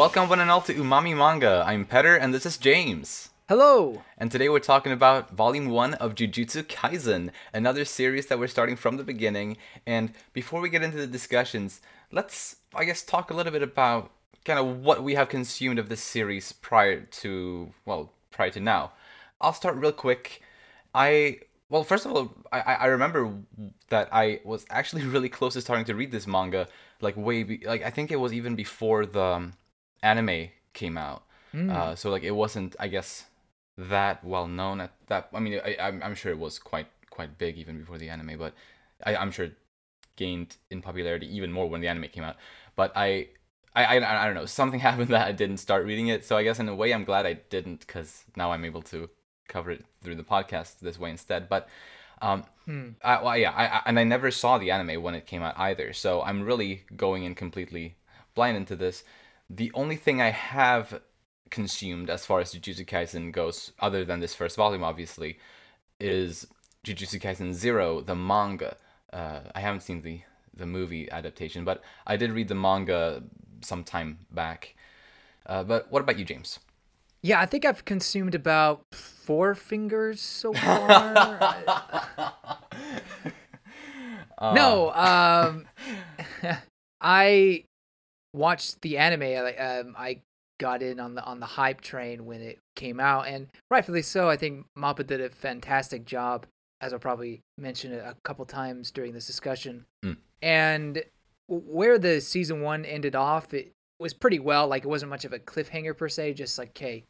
Welcome one and all to Umami Manga. I'm Petter and this is James. Hello. And today we're talking about Volume 1 of Jujutsu Kaisen, another series that we're starting from the beginning. And before we get into the discussions, let's, I guess, talk a little bit about kind of what we have consumed of this series prior to, well, prior to now. I'll start real quick. I well, first of all, I, I remember that I was actually really close to starting to read this manga, like way, be, like I think it was even before the um, anime came out. Mm. Uh, so like it wasn't, I guess, that well known at that. I mean, I, I'm I'm sure it was quite quite big even before the anime, but I, I'm sure it gained in popularity even more when the anime came out. But I I, I, I don't know. Something happened that I didn't start reading it. So I guess in a way I'm glad I didn't because now I'm able to cover it through the podcast this way instead. But um, hmm. I, well, yeah, I, I, and I never saw the anime when it came out either. So I'm really going in completely blind into this. The only thing I have consumed as far as Jujutsu Kaisen goes, other than this first volume, obviously, is Jujutsu Kaisen Zero, the manga. Uh, I haven't seen the the movie adaptation, but I did read the manga some time back. Uh, but what about you, James? Yeah, I think I've consumed about four fingers so far. uh. No, um, I watched the anime. I, Um, I got in on the on the hype train when it came out, and rightfully so. I think Mappa did a fantastic job, as I'll probably mention a couple times during this discussion. Mm. And where the season one ended off, it was pretty well. Like it wasn't much of a cliffhanger per se, just like, okay,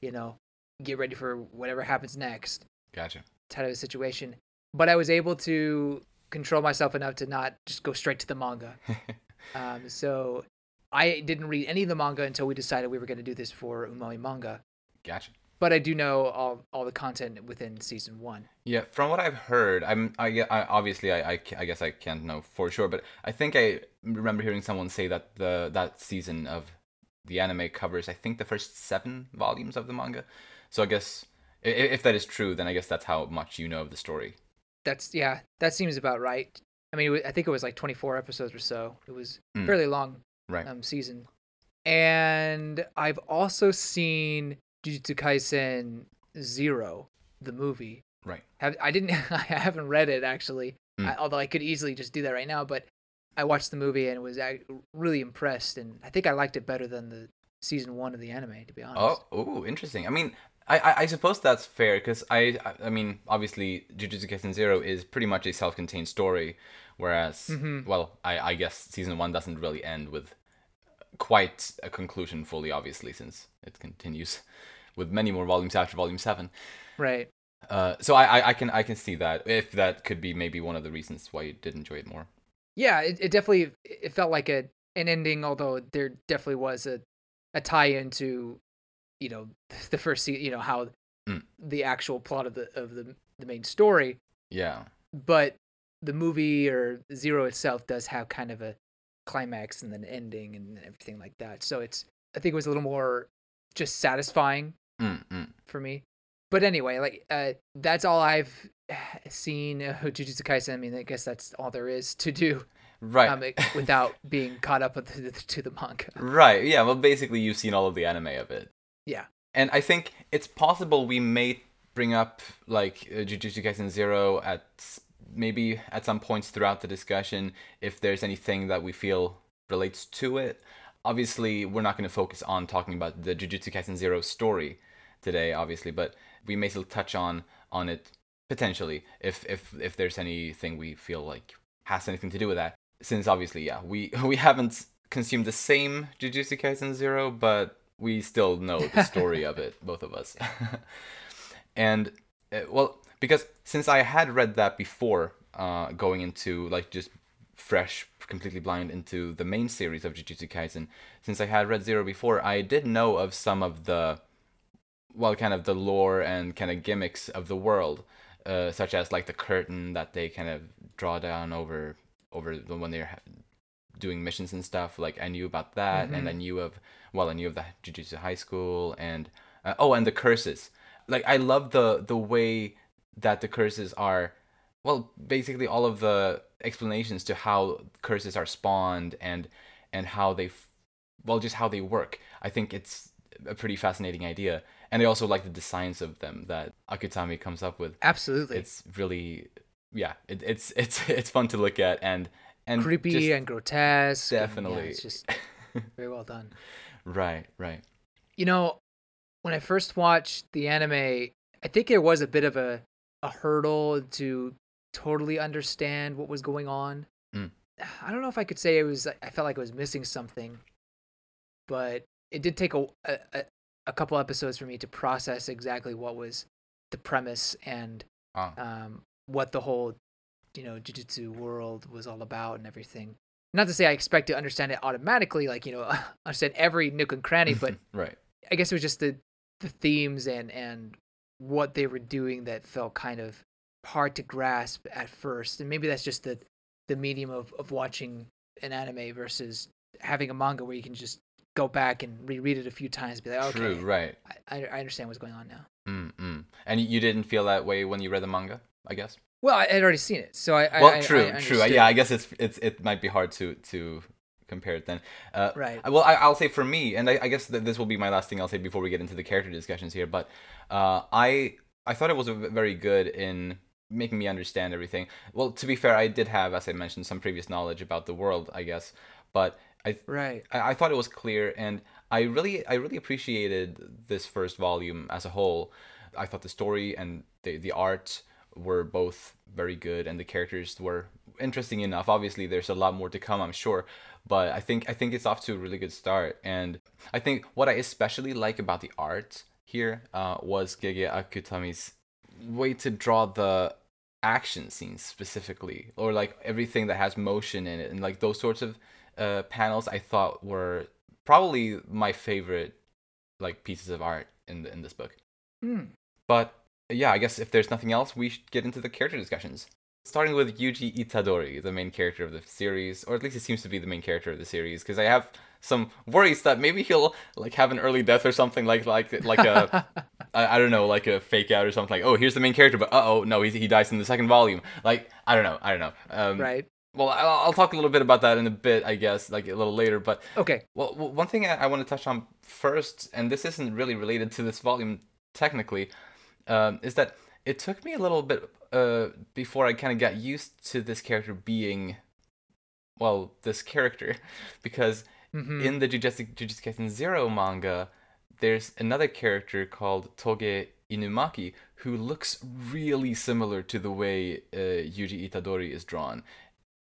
you know, get ready for whatever happens next. Gotcha. Type of a situation. But I was able to control myself enough to not just go straight to the manga. um, so I didn't read any of the manga until we decided we were going to do this for Umami Manga. Gotcha. But I do know all, all the content within season one. Yeah, from what I've heard, I'm I, I obviously I, I, I guess I can't know for sure, but I think I remember hearing someone say that the that season of the anime covers I think the first seven volumes of the manga. So I guess if, if that is true, then I guess that's how much you know of the story. That's yeah, that seems about right. I mean, I think it was like 24 episodes or so. It was mm. fairly long right. um, season. And I've also seen Jujutsu Kaisen Zero, the movie. Right. Have, I didn't. I haven't read it actually. Mm. I, although I could easily just do that right now, but I watched the movie and was really impressed, and I think I liked it better than the season one of the anime, to be honest. Oh, ooh, interesting. I mean, I, I, I suppose that's fair because I, I, I mean, obviously, Jujutsu Kaisen Zero is pretty much a self-contained story, whereas, mm-hmm. well, I, I guess season one doesn't really end with quite a conclusion fully, obviously, since it continues with many more volumes after volume seven. Right. Uh, so I, I, I can I can see that if that could be maybe one of the reasons why you did enjoy it more yeah, it, it definitely it felt like a an ending, although there definitely was a a tie into you know the first you know how mm. the actual plot of the of the the main story. Yeah. But the movie or Zero itself does have kind of a climax and then ending and everything like that. So it's I think it was a little more just satisfying mm, mm. for me. But anyway, like uh, that's all I've seen uh, Jujutsu Kaisen. I mean, I guess that's all there is to do. Right. Um, without being caught up with the, to the manga. Right. Yeah. Well, basically, you've seen all of the anime of it. Yeah. And I think it's possible we may bring up like uh, Jujutsu Kaisen Zero at maybe at some points throughout the discussion if there's anything that we feel relates to it. Obviously, we're not going to focus on talking about the Jujutsu Kaisen Zero story today, obviously, but we may still touch on on it potentially if if if there's anything we feel like has anything to do with that since obviously yeah we we haven't consumed the same jujutsu kaisen zero but we still know the story of it both of us. And uh, well because since i had read that before uh, going into like just fresh completely blind into the main series of jujutsu kaisen since i had read zero before i did know of some of the well kind of the lore and kind of gimmicks of the world uh, such as like the curtain that they kind of draw down over over the, when they're doing missions and stuff. Like I knew about that, mm-hmm. and I knew of well, I knew of the Jujutsu High School, and uh, oh, and the curses. Like I love the the way that the curses are. Well, basically all of the explanations to how curses are spawned and and how they f- well, just how they work. I think it's a pretty fascinating idea, and I also like the designs of them that Akutami comes up with. Absolutely, it's really yeah, it, it's it's it's fun to look at and and creepy just, and grotesque. Definitely, and, yeah, it's just very well done. Right, right. You know, when I first watched the anime, I think it was a bit of a a hurdle to totally understand what was going on. Mm. I don't know if I could say it was. I felt like I was missing something, but it did take a, a a couple episodes for me to process exactly what was the premise and oh. um, what the whole you know jujutsu world was all about and everything. Not to say I expect to understand it automatically, like you know, understand every nook and cranny, but right. I guess it was just the the themes and and what they were doing that felt kind of hard to grasp at first, and maybe that's just the the medium of of watching an anime versus having a manga where you can just go back and reread it a few times, be like, okay, True, right? I, I understand what's going on now. Mm-mm. And you didn't feel that way when you read the manga, I guess. Well, I had already seen it, so I. Well, I, true, I true. Yeah, I guess it's it's it might be hard to to compare it then. Uh, right. Well, I, will say for me, and I, I guess that this will be my last thing I'll say before we get into the character discussions here. But uh, I I thought it was very good in making me understand everything. Well, to be fair, I did have, as I mentioned, some previous knowledge about the world, I guess, but I right. I, I thought it was clear, and I really I really appreciated this first volume as a whole. I thought the story and the the art were both very good, and the characters were interesting enough. Obviously, there's a lot more to come, I'm sure, but I think I think it's off to a really good start. And I think what I especially like about the art here uh, was Gege Akutami's way to draw the action scenes specifically, or like everything that has motion in it, and like those sorts of uh, panels. I thought were probably my favorite like pieces of art in the, in this book. Mm. But yeah, I guess if there's nothing else, we should get into the character discussions. Starting with Yuji Itadori, the main character of the series, or at least he seems to be the main character of the series, because I have some worries that maybe he'll like have an early death or something like like like a I, I don't know like a fake out or something like oh here's the main character but uh oh no he he dies in the second volume. Like I don't know I don't know um, right. well I'll, I'll talk a little bit about that in a bit I guess like a little later but okay. well one thing I, I want to touch on first and this isn't really related to this volume technically um, is that it took me a little bit uh, before I kind of got used to this character being, well, this character, because mm-hmm. in the Jujutsu, Jujutsu Kaisen Zero manga, there's another character called Toge Inumaki who looks really similar to the way uh, Yuji Itadori is drawn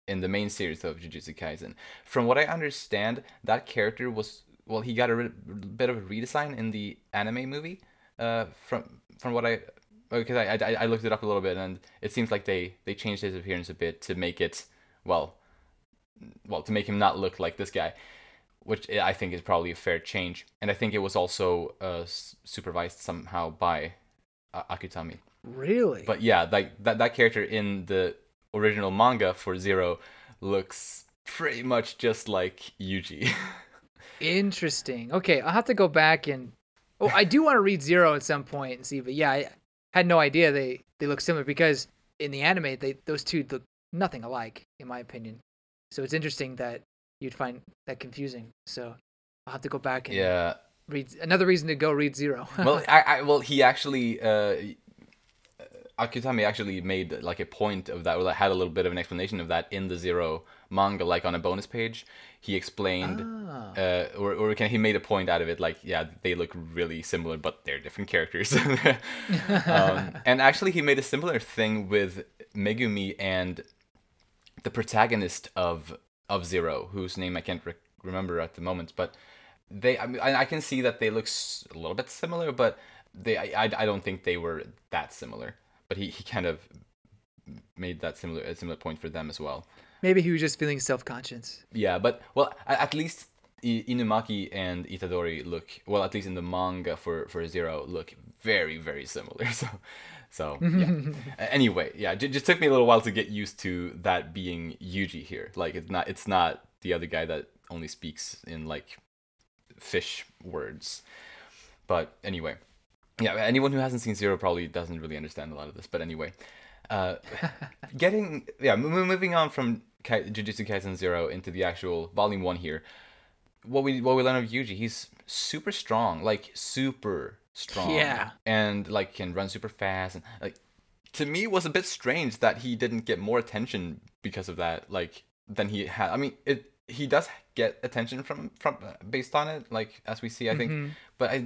in the main series of Jujutsu Kaisen. From what I understand, that character was well, he got a re- bit of a redesign in the anime movie. Uh, from from what I because I, I I looked it up a little bit and it seems like they they changed his appearance a bit to make it well well to make him not look like this guy which I think is probably a fair change. And I think it was also uh, supervised somehow by uh, Akutami. Really? But yeah like that that character in the original manga for Zero looks pretty much just like Yuji. Interesting. Okay I'll have to go back and Oh, I do want to read Zero at some point and see, but yeah, I had no idea they they look similar because in the anime they those two look nothing alike in my opinion. So it's interesting that you'd find that confusing. So I'll have to go back and yeah read another reason to go read Zero. well, I, I well he actually uh, Akutami actually made like a point of that, or had a little bit of an explanation of that in the Zero manga, like on a bonus page. He explained, ah. uh, or or can, he made a point out of it, like yeah, they look really similar, but they're different characters. um, and actually, he made a similar thing with Megumi and the protagonist of of Zero, whose name I can't re- remember at the moment, but they I, mean, I can see that they look a little bit similar, but they I, I don't think they were that similar but he, he kind of made that similar a similar point for them as well. Maybe he was just feeling self conscious. Yeah, but well, at least Inumaki and Itadori look well. At least in the manga for for Zero, look very very similar. So, so yeah. anyway, yeah, it just took me a little while to get used to that being Yuji here. Like it's not it's not the other guy that only speaks in like fish words. But anyway, yeah, anyone who hasn't seen Zero probably doesn't really understand a lot of this. But anyway, uh, getting yeah, moving on from Kai, Jujutsu Kaisen Zero into the actual Volume One here. what we what we learn of Yuji, he's super strong, like super strong. Yeah. And like can run super fast and like to me it was a bit strange that he didn't get more attention because of that like than he had. I mean, it he does get attention from from based on it like as we see I think. Mhm. But I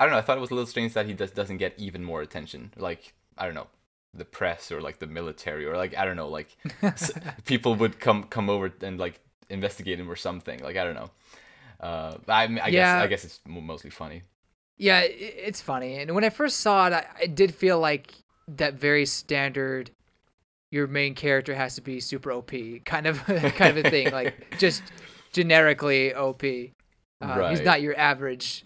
I don't know, I thought it was a little strange that he just doesn't get even more attention. Like I don't know, the press or like the military or like I don't know, like s- people would come come over and like investigate him or something. Like I don't know. Uh, I, I Yeah. guess I guess it's mostly funny. Yeah, it's funny. And when I first saw it, I, I did feel like that very standard your main character has to be super OP kind of kind of a thing, like just generically OP. Uh, He's not your average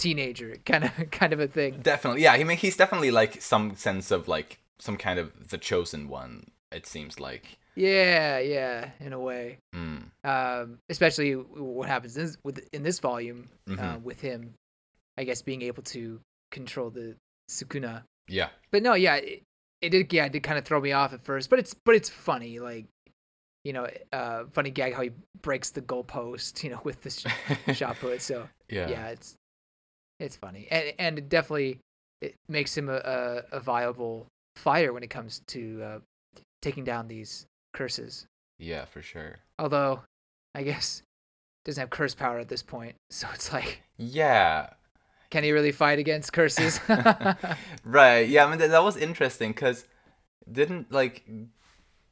teenager kind of kind of a thing. Definitely, yeah. I mean, he's definitely like some sense of like some kind of the chosen one. It seems like. Yeah, yeah, in a way. Mm. Um, especially what happens in this, with in this volume uh, Mhm. with him, I guess being able to control the Sukuna. Yeah. But no, yeah, it, it did. Yeah, it did kind of throw me off at first, but it's but it's funny. Like, you know, uh, funny gag how he breaks the goalpost, you know, with the sh- shot put. So yeah. yeah. it's it's funny, and and it definitely it makes him a, a, viable fighter when it comes to uh, taking down these curses. Yeah, for sure. Although, I guess doesn't have curse power at this point, so it's like, Yeah. can he really fight against curses? right. Yeah. I mean, that, that was interesting because didn't like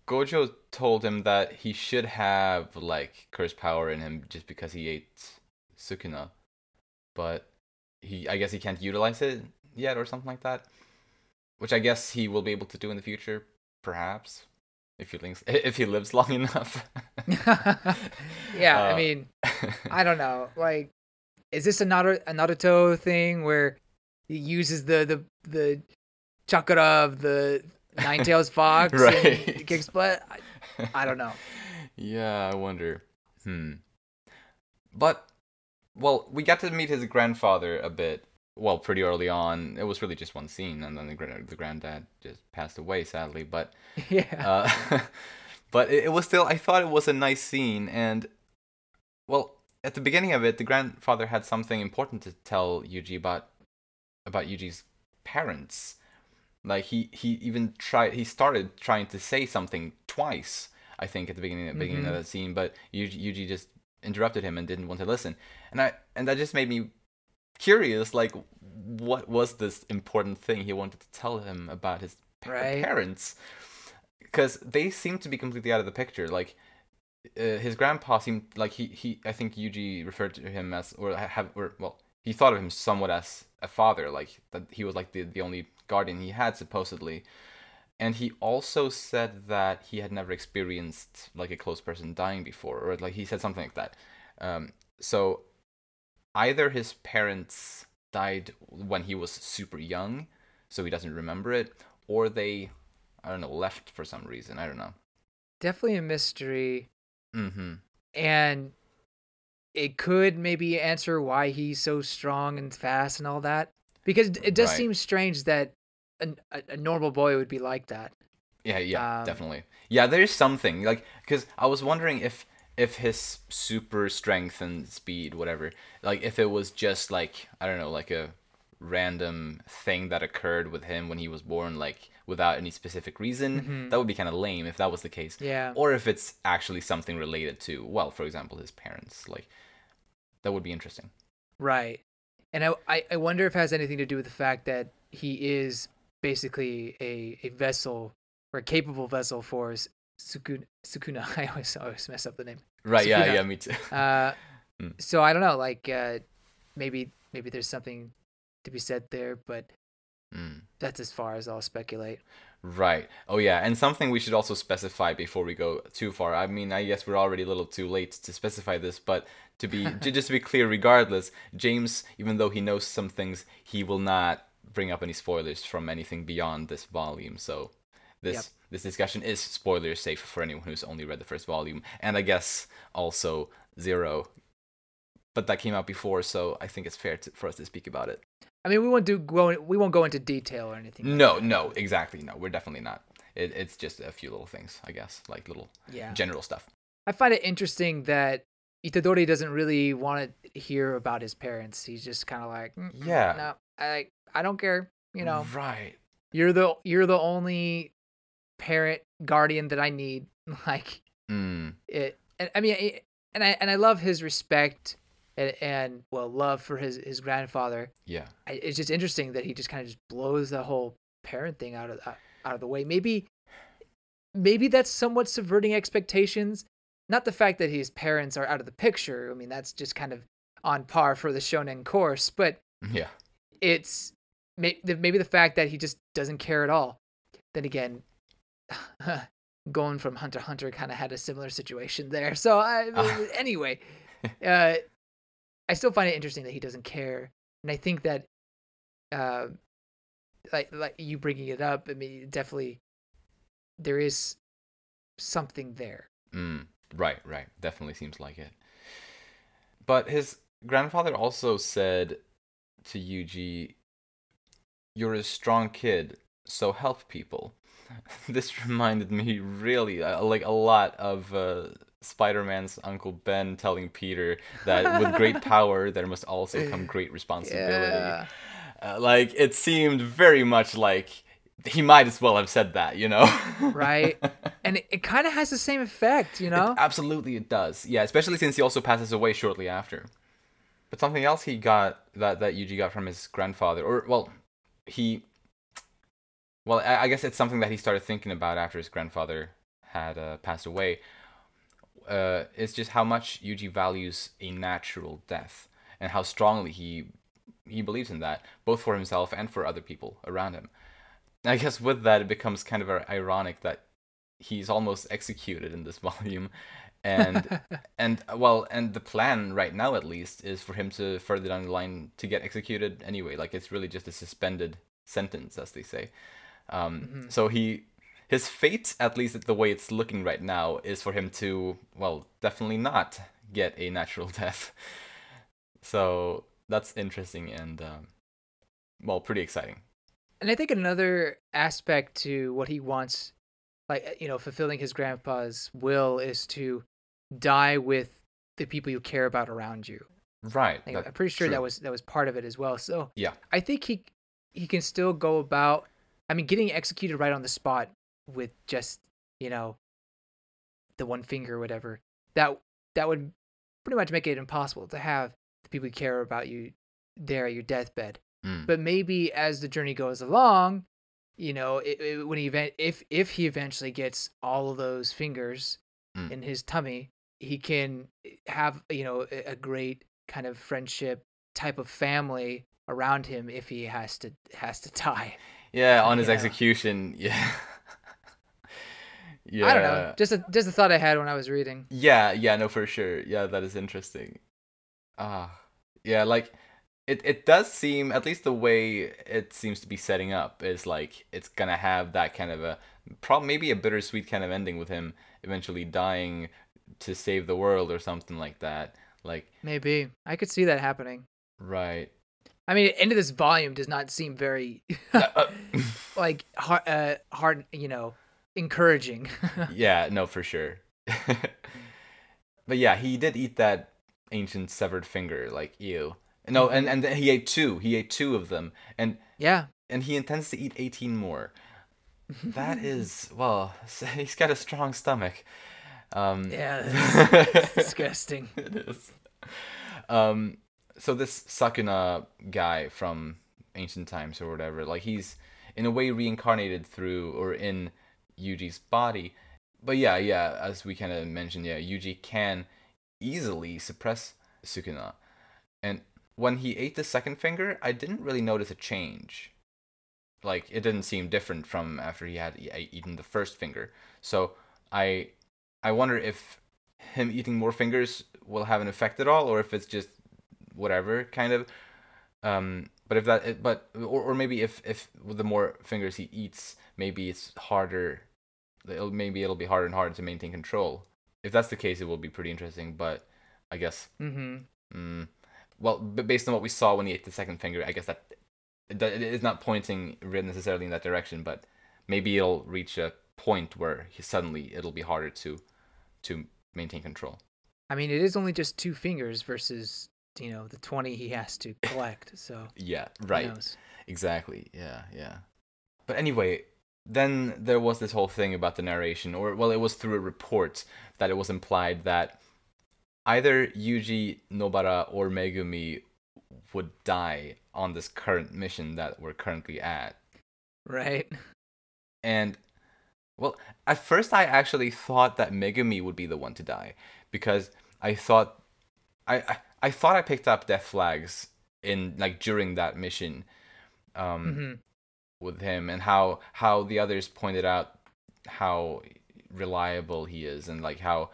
Gojo told him that he should have like curse power in him just because he ate Sukuna, but he I guess he can't utilize it yet or something like that, which I guess he will be able to do in the future, perhaps. If he lives, if he lives long enough. yeah, I Uh, mean, I don't know. Like, is this another Naruto, a Naruto thing where he uses the the the chakra of the Nine Tails Fox Right. and kicks butt? I, I don't know. Yeah, I wonder. Hmm. But, well, we got to meet his grandfather a bit. Well, pretty early on. It was really just one scene, and then the the granddad just passed away, sadly. But, Yeah. uh, but it, it was still. I thought it was a nice scene, and, well, at the beginning of it, the grandfather had something important to tell Yuji about about Yuji's parents. Like he he even tried. He started trying to say something twice. I think at the beginning beginning of Mhm. that scene, but Yuji, Yuji just interrupted him and didn't want to listen. And I and that just made me curious. Like, what was this important thing he wanted to tell him about his pa- Right. parents? Because they seemed to be completely out of the picture. Like, uh, his grandpa seemed like he, he I think Yuji referred to him as or have or well he thought of him somewhat as a father like that he was like the, the only guardian he had supposedly and he also said that he had never experienced like a close person dying before or like he said something like that um, so either his parents died when he was super young so he doesn't remember it or they i don't know left for some reason i don't know Definitely a mystery. mm-hmm and it could maybe answer why he's so strong and fast and all that because it does Right. seem strange that a, a, normal boy would be like that Yeah, yeah, Um, definitely. Yeah, there's something like because I was wondering if if his super strength and speed, whatever, like if it was just like I don't know, like a random thing that occurred with him when he was born, like without any specific reason. Mhm. That would be kind of lame if that was the case. yeah Or if it's actually something related to, well, for example, his parents. Like that would be interesting. right and I, I i wonder if it has anything to do with the fact that he is basically a a vessel or a capable vessel for sukuna sukuna i always always mess up the name Right? Yeah, Sukuna. yeah, me too. uh Mm. so i don't know like uh maybe maybe there's something to be said there but Mm. that's as far as i'll speculate Right. Oh yeah, and something we should also specify before we go too far. I mean, I guess we're already a little too late to specify this, but to be just to be clear, regardless, James, even though he knows some things, he will not bring up any spoilers from anything beyond this volume. So this Yep. this discussion is spoiler safe for anyone who's only read the first volume, and I guess also zero. But that came out before, so I think it's fair to, for us to speak about it. I mean, we won't do go. We won't go into detail or anything. No, that. no, exactly. No, we're definitely not. It, it's just a few little things, I guess, like little Yeah. general stuff. I find it interesting that Itadori doesn't really want to hear about his parents. He's just kind of like, mm, yeah, no, I I don't care. You know, right? You're the you're the only parent guardian that I need. Like mm. it, and I mean, it, and I and I love his respect and, and well love for his his grandfather. Yeah, it's just interesting that he just kind of just blows the whole parent thing out of out of the way. Maybe maybe that's somewhat subverting expectations. Not the fact that his parents are out of the picture. I mean, that's just kind of on par for the shonen course, but yeah, it's maybe the fact that he just doesn't care at all. Then again, going from Hunter Hunter kind of had a similar situation there. So I uh. anyway, uh, I still find it interesting that he doesn't care, and I think that, uh, like like you bringing it up, I mean, definitely there is something there. Mm, right, right. Definitely seems like it. But his grandfather also said to Yuji, You're a strong kid, so help people. this reminded me really, uh, like, a lot of uh, Spider Man's Uncle Ben telling Peter that with great power, there must also come great responsibility. Yeah. Uh, like, it seemed very much like he might as well have said that, you know? right. And it, it kind of has the same effect, you know? It, absolutely, it does. Yeah, especially since he also passes away shortly after. But something else he got that that Yuji got from his grandfather, or well, he, well, I, I guess it's something that he started thinking about after his grandfather had uh, passed away. Uh, it's just how much Yuji values a natural death and how strongly he he believes in that, both for himself and for other people around him. I guess with that, it becomes kind of ironic that he's almost executed in this volume, and and well, and the plan right now at least is for him to further down the line to get executed anyway. Like it's really just a suspended sentence, as they say. Um, mm-hmm. So he his fate, at least the way it's looking right now, is for him to well, definitely not get a natural death. So that's interesting and um, well, pretty exciting and I think another aspect to what he wants, like you know, fulfilling his grandpa's will, is to die with the people you care about around you. Right. Like, I'm pretty sure true. that was that was part of it as well. So yeah, I think he he can still go about. I mean, getting executed right on the spot with just you know the one finger or whatever that that would pretty much make it impossible to have the people who care about you there at your deathbed. Mm. But maybe as the journey goes along, you know, it, it, when he event if if he eventually gets all of those fingers mm. in his tummy, he can have you know a, great kind of friendship type of family around him if he has to has to die. Yeah, on his execution. Yeah. yeah. I don't know. Just a just a thought I had when I was reading. Yeah, yeah, no, for sure. Yeah, that is interesting. Ah, yeah, like it, it does seem at least the way it seems to be setting up is like it's gonna have that kind of a probably maybe a bittersweet kind of ending with him eventually dying to save the world or something like that like maybe. I could see that happening. Right. I mean end of this volume does not seem very uh, like hard, uh, hard you know encouraging. Yeah no for sure. But yeah he did eat that ancient severed finger like ew. No, and and he ate two. He ate two of them, and yeah, and he intends to eat eighteen more. that is well, he's got a strong stomach. Um, yeah, disgusting. it is. Um, so this Sukuna guy from ancient times or whatever, like he's in a way reincarnated through or in Yuji's body. But yeah, yeah, as we kind of mentioned, yeah, Yuji can easily suppress Sukuna. And when he ate the second finger, I didn't really notice a change. Like it didn't seem different from after he had eaten the first finger. So I I wonder if him eating more fingers will have an effect at all, or if it's just whatever kind of. Um, but if that, but or, or maybe if if the more fingers he eats, maybe it's harder. It'll, maybe it'll be harder and harder to maintain control. If that's the case, it will be pretty interesting. But I guess. Mm-hmm. Mm, well, based on what we saw when he ate the second finger, I guess that it is not pointing necessarily in that direction, but maybe it'll reach a point where he suddenly it'll be harder to to maintain control. I mean, it is only just two fingers versus you know the twenty he has to collect. So yeah, right, exactly. Yeah, yeah. But anyway, then there was this whole thing about the narration, or well, it was through a report that it was implied that either Yuji Nobara or Megumi would die on this current mission that we're currently at. Right. And well, at first I actually thought that Megumi would be the one to die because I thought I I, I thought I picked up death flags in like during that mission um mm-hmm. with him and how how the others pointed out how reliable he is and like how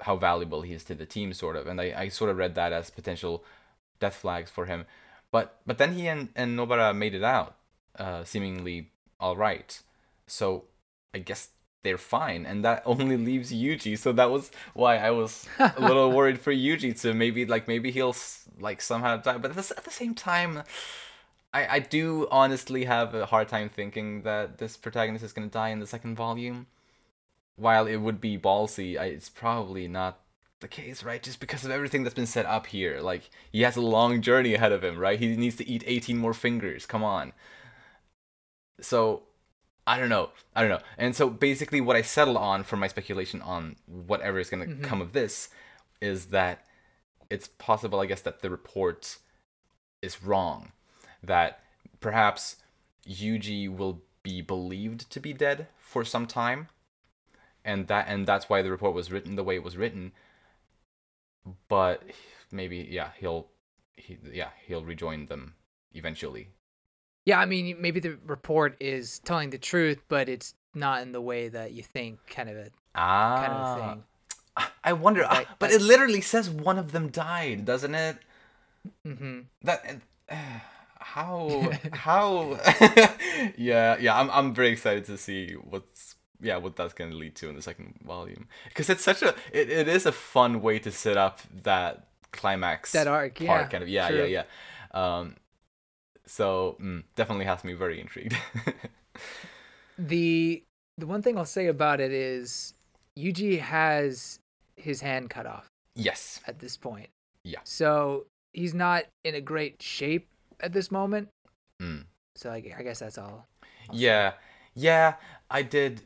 how valuable he is to the team sort of and I, I sort of read that as potential death flags for him but but then he and, and Nobara made it out uh, seemingly all right so I guess they're fine, and that only leaves Yuji. So that was why I was a little worried for Yuji to maybe like maybe he'll like somehow die. But at the same time, I I do honestly have a hard time thinking that this protagonist is gonna die in the second volume. While it would be ballsy, I, it's probably not the case, right? Just because of everything that's been set up here. Like he has a long journey ahead of him, right? He needs to eat 18 more fingers. Come on. So I don't know. I don't know. And so basically, what I settle on for my speculation on whatever is going to mm-hmm. come of this is that it's possible, I guess, that the report is wrong. That perhaps Yuji will be believed to be dead for some time, and that and that's why the report was written the way it was written. But maybe, yeah, he'll, he, yeah, he'll rejoin them eventually yeah, I mean, maybe the report is telling the truth, but it's not in the way that you think, kind of a ah. kind of a thing. I wonder, uh, but it literally says one of them died, doesn't it? Mm-hmm. That uh, how how yeah yeah I'm I'm very excited to see what's yeah what that's going to lead to in the second volume because it's such a it, it is a fun way to set up that climax that arc part yeah kind of yeah true. yeah yeah um so mm, definitely has me very intrigued. the the one thing I'll say about it is Yuji has his hand cut off. Yes. At this point. Yeah. So he's not in a great shape at this moment. Mm. So I, I, guess that's all. I'll yeah. Say. Yeah, I did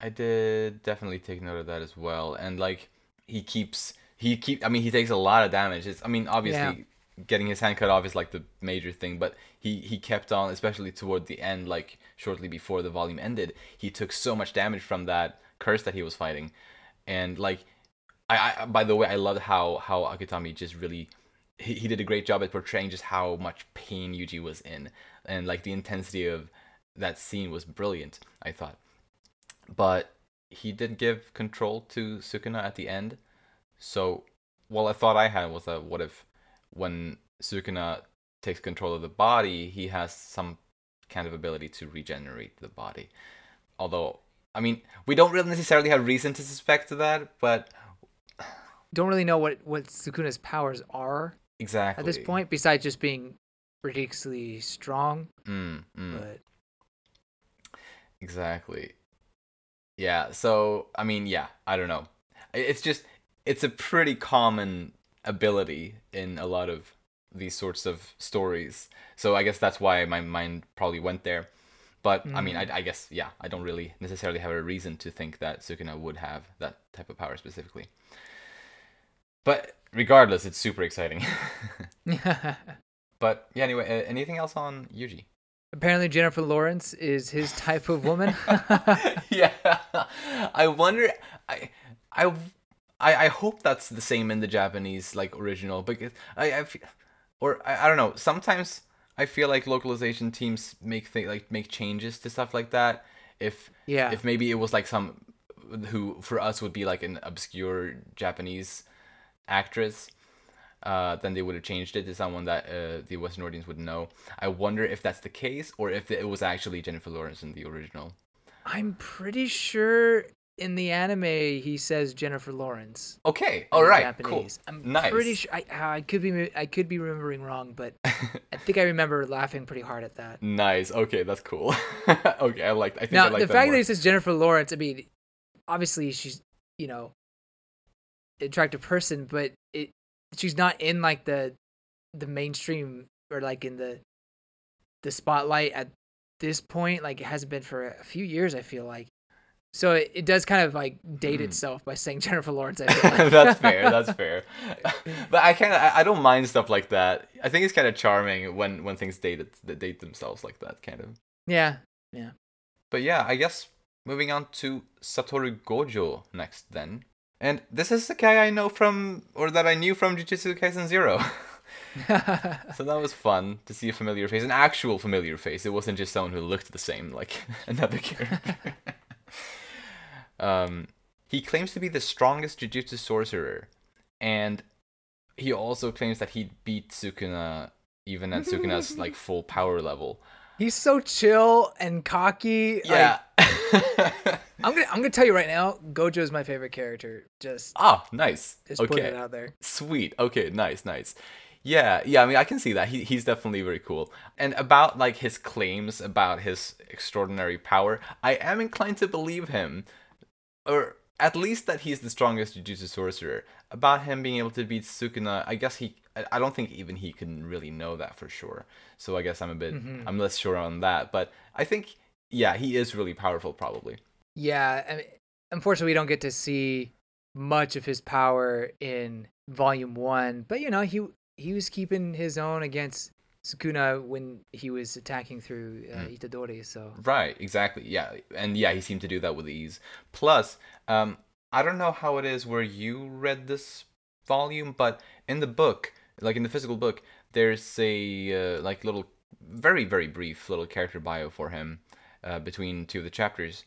I did definitely take note of that as well. And like he keeps he keep I mean he takes a lot of damage. It's I mean obviously yeah getting his hand cut off is like the major thing, but he he kept on, especially toward the end, like shortly before the volume ended. He took so much damage from that curse that he was fighting, and like, I, I by the way, I loved how how Akutami just really. He, he did a great job at portraying just how much pain Yuji was in, and like the intensity of that scene was brilliant. I thought, but he did give control to Sukuna at the end. So, well, I thought I had was that what if when Sukuna takes control of the body, he has some kind of ability to regenerate the body. Although, I mean, we don't really necessarily have reason to suspect that, but don't really know what what Sukuna's powers are exactly at this point, besides just being ridiculously strong. Mm, mm. But exactly, yeah. So I mean, yeah, I don't know. It's just it's a pretty common ability in a lot of these sorts of stories. So I guess that's why my mind probably went there. But mm. I mean, I, mm. I, guess yeah, I don't really necessarily have a reason to think that Sukuna would have that type of power specifically. But regardless, it's super exciting. but yeah, anyway, anything else on Yuji? Apparently, Jennifer Lawrence is his type of woman. yeah, I wonder. I I I, I hope that's the same in the Japanese like original because I, I feel, or I, I don't know sometimes I feel like localization teams make th- like make changes to stuff like that if yeah if maybe it was like some who for us would be like an obscure Japanese actress uh, then they would have changed it to someone that uh, the Western audience would know. I wonder if that's the case or if it was actually Jennifer Lawrence in the original. I'm pretty sure in the anime he says Jennifer Lawrence. Okay, all right, Japanese. cool. I'm nice. pretty sure I, I could be I could be remembering wrong, but I think I remember laughing pretty hard at that. Nice. Okay, that's cool. okay, I like. I think now I like the fact more. that he says Jennifer Lawrence. I mean, obviously she's you know attractive person, but it she's not in like the the mainstream or like in the the spotlight at this point. Like it hasn't been for a few years. I feel like. So it, it does kind of like date mm. itself by saying Jennifer Lawrence. Like. that's fair. That's fair. but I kind of I, I, don't mind stuff like that. I think it's kind of charming when when things date it, date themselves like that, kind of. Yeah. Yeah. But yeah, I guess moving on to Satoru Gojo next then. And this is the guy I know from, or that I knew from Jujutsu Kaisen Zero. so that was fun to see a familiar face, an actual familiar face. It wasn't just someone who looked the same like another character. Um, he claims to be the strongest Jujutsu sorcerer, and he also claims that he beat Sukuna even at Sukuna's like full power level. He's so chill and cocky. Yeah. Like, I'm gonna I'm gonna tell you right now, Gojo is my favorite character. Just ah, nice. Just okay. putting it out there. Sweet. Okay, nice, nice. Yeah, yeah. I mean, I can see that. He he's definitely very cool. And about like his claims about his extraordinary power, I am inclined to believe him, or at least that he's the strongest Jujutsu sorcerer. About him being able to beat Sukuna, I guess he I don't think even he can really know that for sure. So I guess I'm a bit mm-hmm. I'm less sure on that. But I think yeah, he is really powerful probably. Yeah, I mean, unfortunately we don't get to see much of his power in volume 1, but you know, he he was keeping his own against Sukuna when he was attacking through uh, mm. Itadori, so Right, exactly. Yeah. And yeah, he seemed to do that with ease. Plus, um I don't know how it is where you read this volume, but in the book like in the physical book, there's a uh, like little, very very brief little character bio for him uh, between two of the chapters,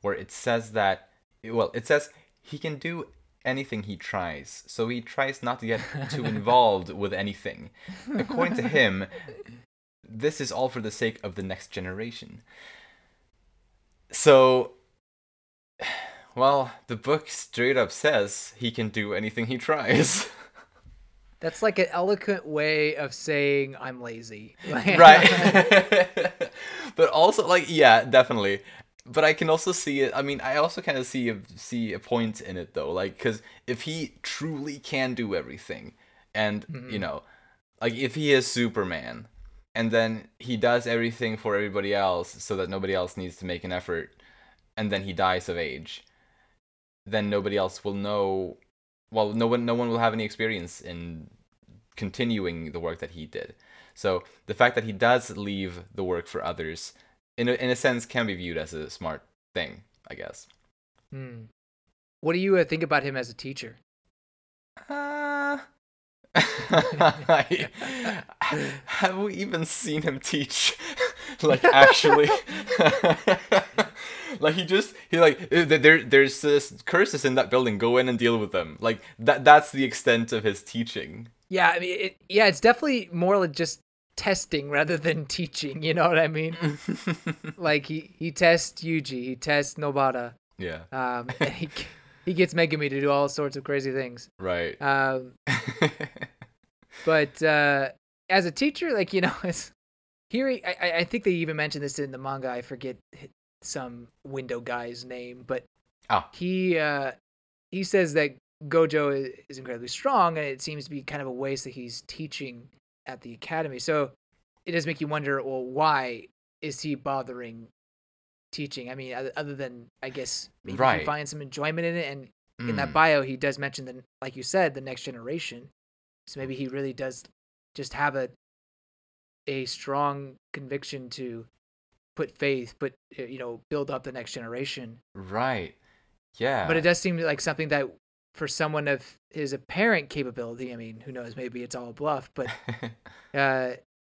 where it says that well, it says he can do anything he tries, so he tries not to get too involved with anything. According to him, this is all for the sake of the next generation. So, well, the book straight up says he can do anything he tries. That's like an eloquent way of saying I'm lazy. right. but also like yeah, definitely. But I can also see it. I mean, I also kind of see a, see a point in it though. Like cuz if he truly can do everything and, mm-hmm. you know, like if he is Superman and then he does everything for everybody else so that nobody else needs to make an effort and then he dies of age, then nobody else will know well, no one no one will have any experience in continuing the work that he did. So the fact that he does leave the work for others, in a, in a sense, can be viewed as a smart thing, I guess. Hmm. What do you uh, think about him as a teacher? Uh, have we even seen him teach? like actually, like he just he like uh, there there's this curses in that building. Go in and deal with them. Like that that's the extent of his teaching. Yeah, I mean, it, yeah, it's definitely more like just testing rather than teaching. You know what I mean? like he he tests Yuji, he tests Nobara. Yeah. Um, he he gets Megumi to do all sorts of crazy things. Right. Um. but uh, as a teacher, like you know, it's here. I I think they even mentioned this in the manga. I forget some window guy's name, but oh. he uh he says that Gojo is incredibly strong, and it seems to be kind of a waste that he's teaching at the academy. So it does make you wonder, well, why is he bothering teaching? I mean, other than I guess maybe right. he finds some enjoyment in it, and mm. in that mm. bio he does mention the, like you said, the next generation. So maybe he really does just have a a strong conviction to put faith, put uh, you know, build up the next generation. Right. Yeah. But it does seem like something that for someone of his apparent capability, I mean, who knows, maybe it's all bluff, but uh,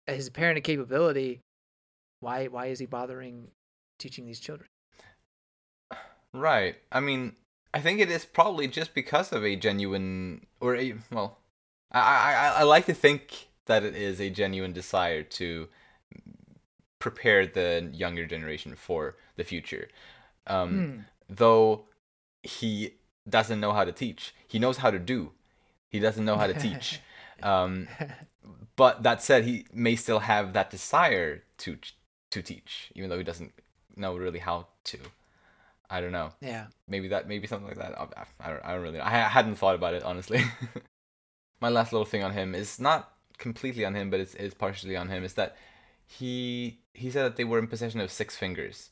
his apparent capability, why why is he bothering teaching these children? Right. I mean, I think it is probably just because of a genuine, or a well, I I I like to think that it is a genuine desire to prepare the younger generation for the future. Um, mm. Though he doesn't know how to teach. He knows how to do. He doesn't know how to teach. Um, but that said, he may still have that desire to to teach, even though he doesn't know really how to. I don't know. Yeah. Maybe that. Maybe something like that. I don't. I don't really know. I hadn't thought about it honestly. My last little thing on him is not completely on him, but it's, it's partially on him. Is that he he said that they were in possession of six fingers,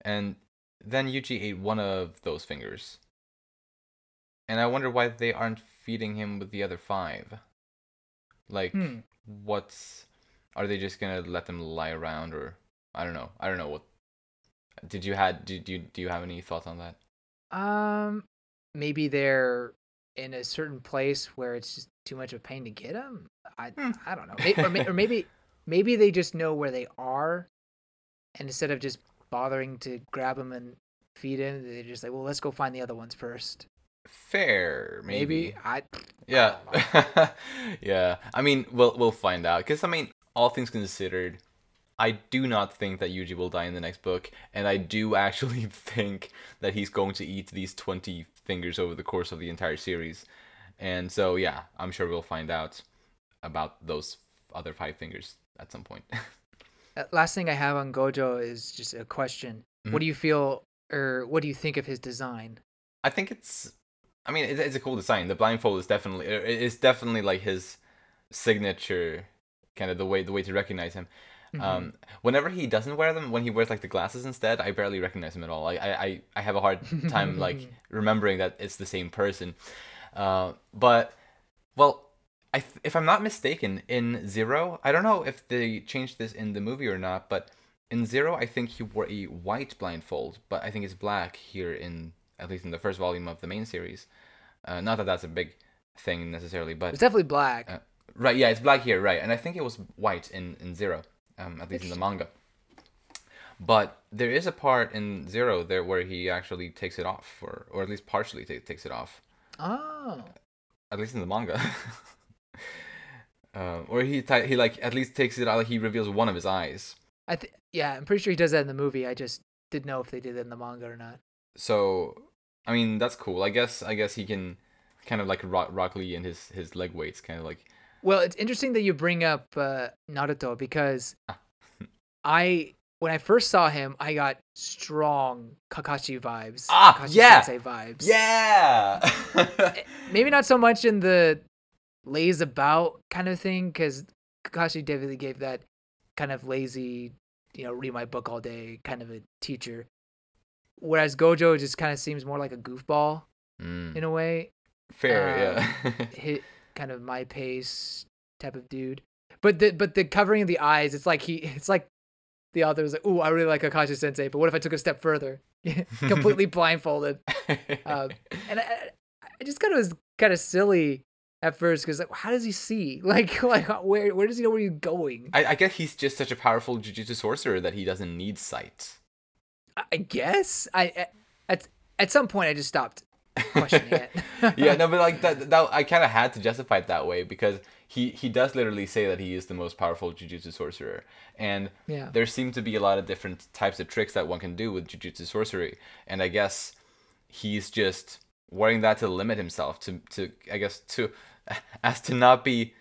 and then Yuji ate one of those fingers. And I wonder why they aren't feeding him with the other five. Like, Hmm. what's are they just gonna let them lie around or I don't know. I don't know what. Did you had do do you, do you have any thoughts on that? Um, maybe they're in a certain place where it's just too much of a pain to get them. I Hmm. I don't know. May- or, may- or maybe maybe they just know where they are, and instead of just bothering to grab them and feed them, they're just like, well, let's go find the other ones first. Fair, maybe. Maybe, I. Yeah, I yeah. I mean, we'll we'll find out. Because I mean, all things considered, I do not think that Yuji will die in the next book, and I do actually think that he's going to eat these twenty fingers over the course of the entire series. And so, yeah, I'm sure we'll find out about those other five fingers at some point. Uh, Last thing I have on Gojo is just a question. Mhm. What do you feel, or what do you think of his design? I think it's. I mean, it's a cool design. The blindfold is definitely it's definitely like his signature, kind of the way the way to recognize him. Mhm. Um, whenever he doesn't wear them, when he wears like the glasses instead, I barely recognize him at all. I I, I, I have a hard time like remembering that it's the same person. Uh, but well, I if I'm not mistaken, in Zero, I don't know if they changed this in the movie or not, but in Zero, I think he wore a white blindfold, but I think it's black here in at least in the first volume of the main series. Uh, not that that's a big thing necessarily, but it's definitely black. uh, Right, yeah, it's black here, right. And I think it was white in, in Zero, um, at least in the manga. But there is a part in Zero there where he actually takes it off, or, or at least partially ta- takes it off. oh, At least in the manga. um, or he, ti he like, at least takes it out, like he reveals one of his eyes. I th- yeah, I'm pretty sure he does that in the movie. I just didn't know if they did it in the manga or not. So, I mean, that's cool. I guess, I guess he can kind of like Rock, Rock Lee and his, his leg weights, kind of like, Well, it's interesting that you bring up uh, Naruto because Ah. I when I first saw him, I got strong Kakashi vibes. Ah, Kakashi yeah! Sensei vibes. yeah! Maybe not so much in the lays about kind of thing because Kakashi definitely gave that kind of lazy, you know, read my book all day kind of a teacher. Whereas Gojo just kind of seems more like a goofball Mm. in a way. Fair, yeah. hit kind of my pace type of dude. But the but the covering of the eyes, it's like he it's like the author was like, "Ooh, I really like Kakashi Sensei, but what if I took a step further, completely blindfolded?" Um, and I, I just kind of was kind of silly at first because like, how does he see? Like like where where does he know where he's going? I, I, I guess he's just such a powerful jujutsu sorcerer that he doesn't need sight. I guess I at at some point I just stopped questioning it. yeah, no, but like that, that I kind of had to justify it that way because he he does literally say that he is the most powerful jujutsu sorcerer, and Yeah. there seem to be a lot of different types of tricks that one can do with jujutsu sorcery, and I guess he's just wearing that to limit himself to to I guess to as to not be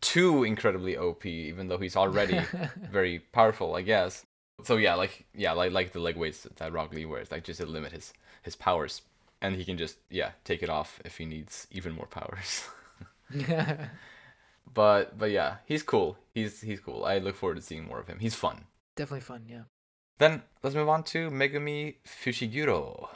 too incredibly OP, even though he's already very powerful, I guess. So yeah, like yeah, like like the leg weights that Rock Lee wears, like just to limit his his powers, and he can just yeah take it off if he needs even more powers. but but yeah, he's cool. He's he's cool. I look forward to seeing more of him. He's fun. Definitely fun, yeah. Then let's move on to Megumi Fushiguro.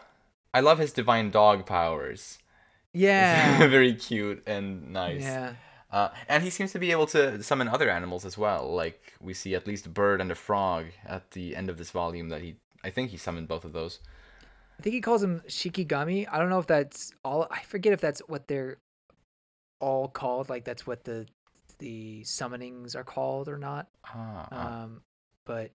I love his divine dog powers. Yeah. very cute and nice. Yeah. Uh, and he seems to be able to summon other animals as well. Like we see at least a bird and a frog at the end of this volume that he I think he summoned both of those. I think he calls them Shikigami. I don't know if that's all. I forget if that's what they're all called. Like that's what the the summonings are called or not. Ah, ah. Um, but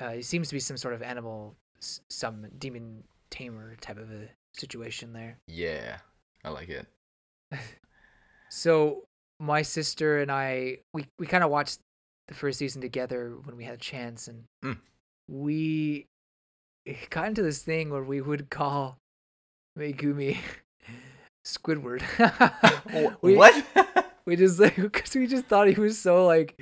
uh, it seems to be some sort of animal, some demon tamer type of a situation there. yeah. I like it. So my sister and I, we we kind of watched the first season together when we had a chance, and Mm. we got into this thing where we would call Megumi Squidward. we, what? We just like because we just thought he was so like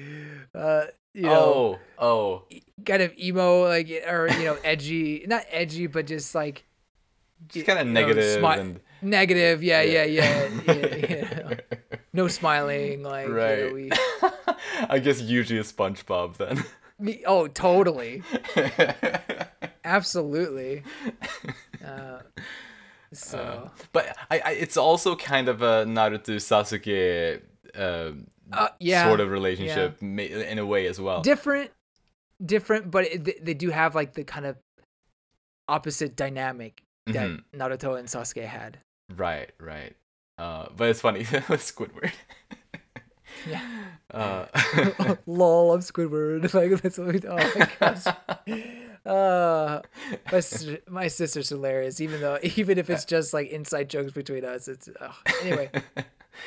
uh you know, oh, oh, kind of emo, like or you know, edgy, not edgy, but just like just kind of negative smi- and negative. Yeah, yeah, yeah, yeah. yeah, No smiling, like you know, right. we- I guess usually a SpongeBob then. oh, totally, absolutely. Uh, so Uh, but I, I, it's also kind of a Naruto Sasuke uh, uh, yeah, sort of relationship ma- in a way as well. different, different, but it, they- do have like the kind of opposite dynamic that Mhm. Naruto and Sasuke had. Right, right. Uh, but it's funny with Squidward. Yeah. Uh, Lol, I'm Squidward. Like that's what we. Oh my gosh. Uh, my sister, my sister's hilarious. Even though, even if it's just like inside jokes between us, it's oh. anyway.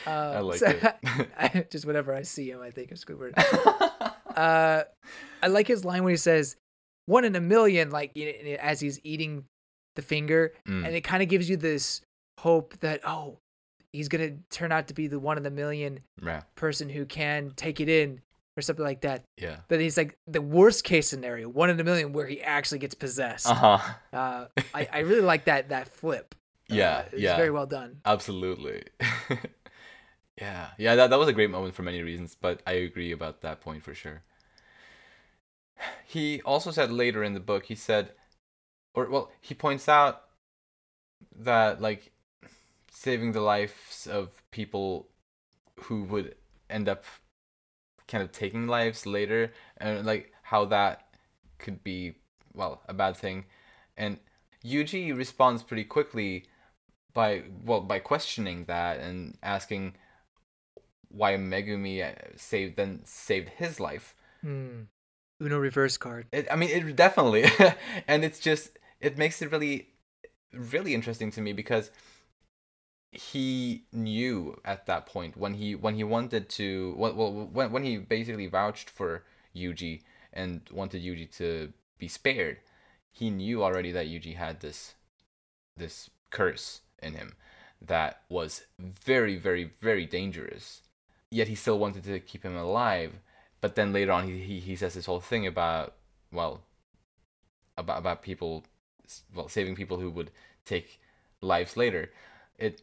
Uh, I like so- it. I, just whenever I see him, I think of Squidward. uh, I like his line when he says "one in a million, like you know, as he's eating the finger, Mm. and it kind of gives you this hope that oh, he's gonna turn out to be the one in a million yeah, person who can take it in or something like that. yeah. But he's like the worst case scenario, one in a million, where he actually gets possessed. Uh huh. Uh, I, I really like that that flip. Yeah, Uh, it's yeah. very well done. Absolutely. yeah, yeah. That that was a great moment for many reasons, but I agree about that point for sure. He also said later in the book, he said, or well, he points out that like saving the lives of people who would end up kind of taking lives later, and like how that could be well a bad thing, and Yuji responds pretty quickly by well by questioning that and asking why Megumi uh, saved then saved his life. Hmm. Uno reverse card. It, I mean, it definitely, and it's just it makes it really, really interesting to me because he knew at that point when he when he wanted to well, when when he basically vouched for Yuji and wanted Yuji to be spared, he knew already that Yuji had this this curse in him that was very very very dangerous. Yet he still wanted to keep him alive but then later on he, he, he says this whole thing about well about about people well saving people who would take lives later it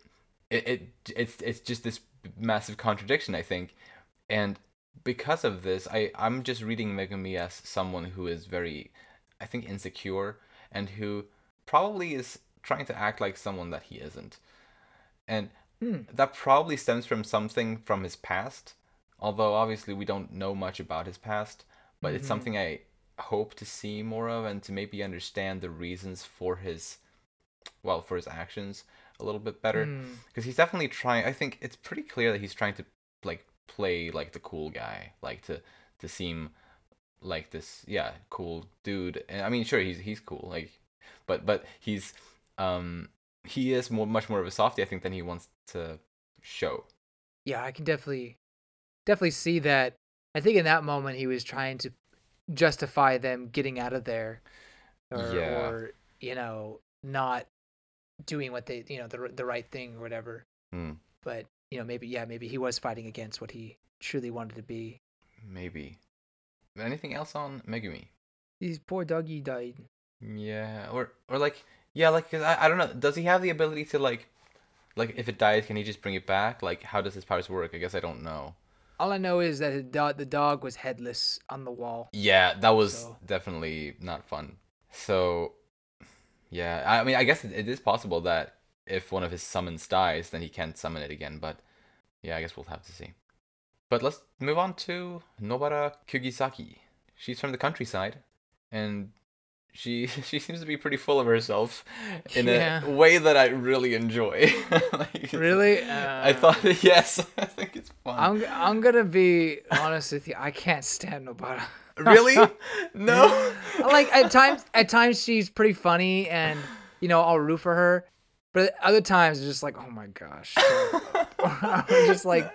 it, it it's it's just this massive contradiction i think and because of this i i'm just reading megumi as someone who is very i think insecure and who probably is trying to act like someone that he isn't and Hmm. that probably stems from something from his past although obviously we don't know much about his past but it's Mhm. something i hope to see more of and to maybe understand the reasons for his well for his actions a little bit better Hmm. because he's definitely trying i think it's pretty clear that he's trying to like play like the cool guy like to to seem like this yeah cool dude and i mean sure he's he's cool like but but he's um he is more much more of a softie i think than he wants to show Yeah, I can definitely definitely see that. I think in that moment he was trying to justify them getting out of there, or, Yeah. or you know not doing what they you know the the right thing or whatever. Hmm. But you know maybe yeah maybe he was fighting against what he truly wanted to be. maybe anything else on megumi His poor doggy died. yeah or or like yeah like 'cause I, I don't know does he have the ability to like like if it dies can he just bring it back like how does his powers work i guess i don't know All I know is that the dog, the dog was headless on the wall. Yeah, that was So- definitely not fun. So, yeah, I mean, I guess it, it is possible that if one of his summons dies, then he can't summon it again. But yeah, I guess we'll have to see. But let's move on to Nobara Kugisaki. She's from the countryside, and she she seems to be pretty full of herself in Yeah. a way that I really enjoy. Like, Really? I Uh, thought yes, I think it's fun. I'm I'm gonna be honest with you. I can't stand Nobara. really? No. like at times, at times she's pretty funny, and you know I'll root for her. But other times it's just like, oh my gosh, I'm just like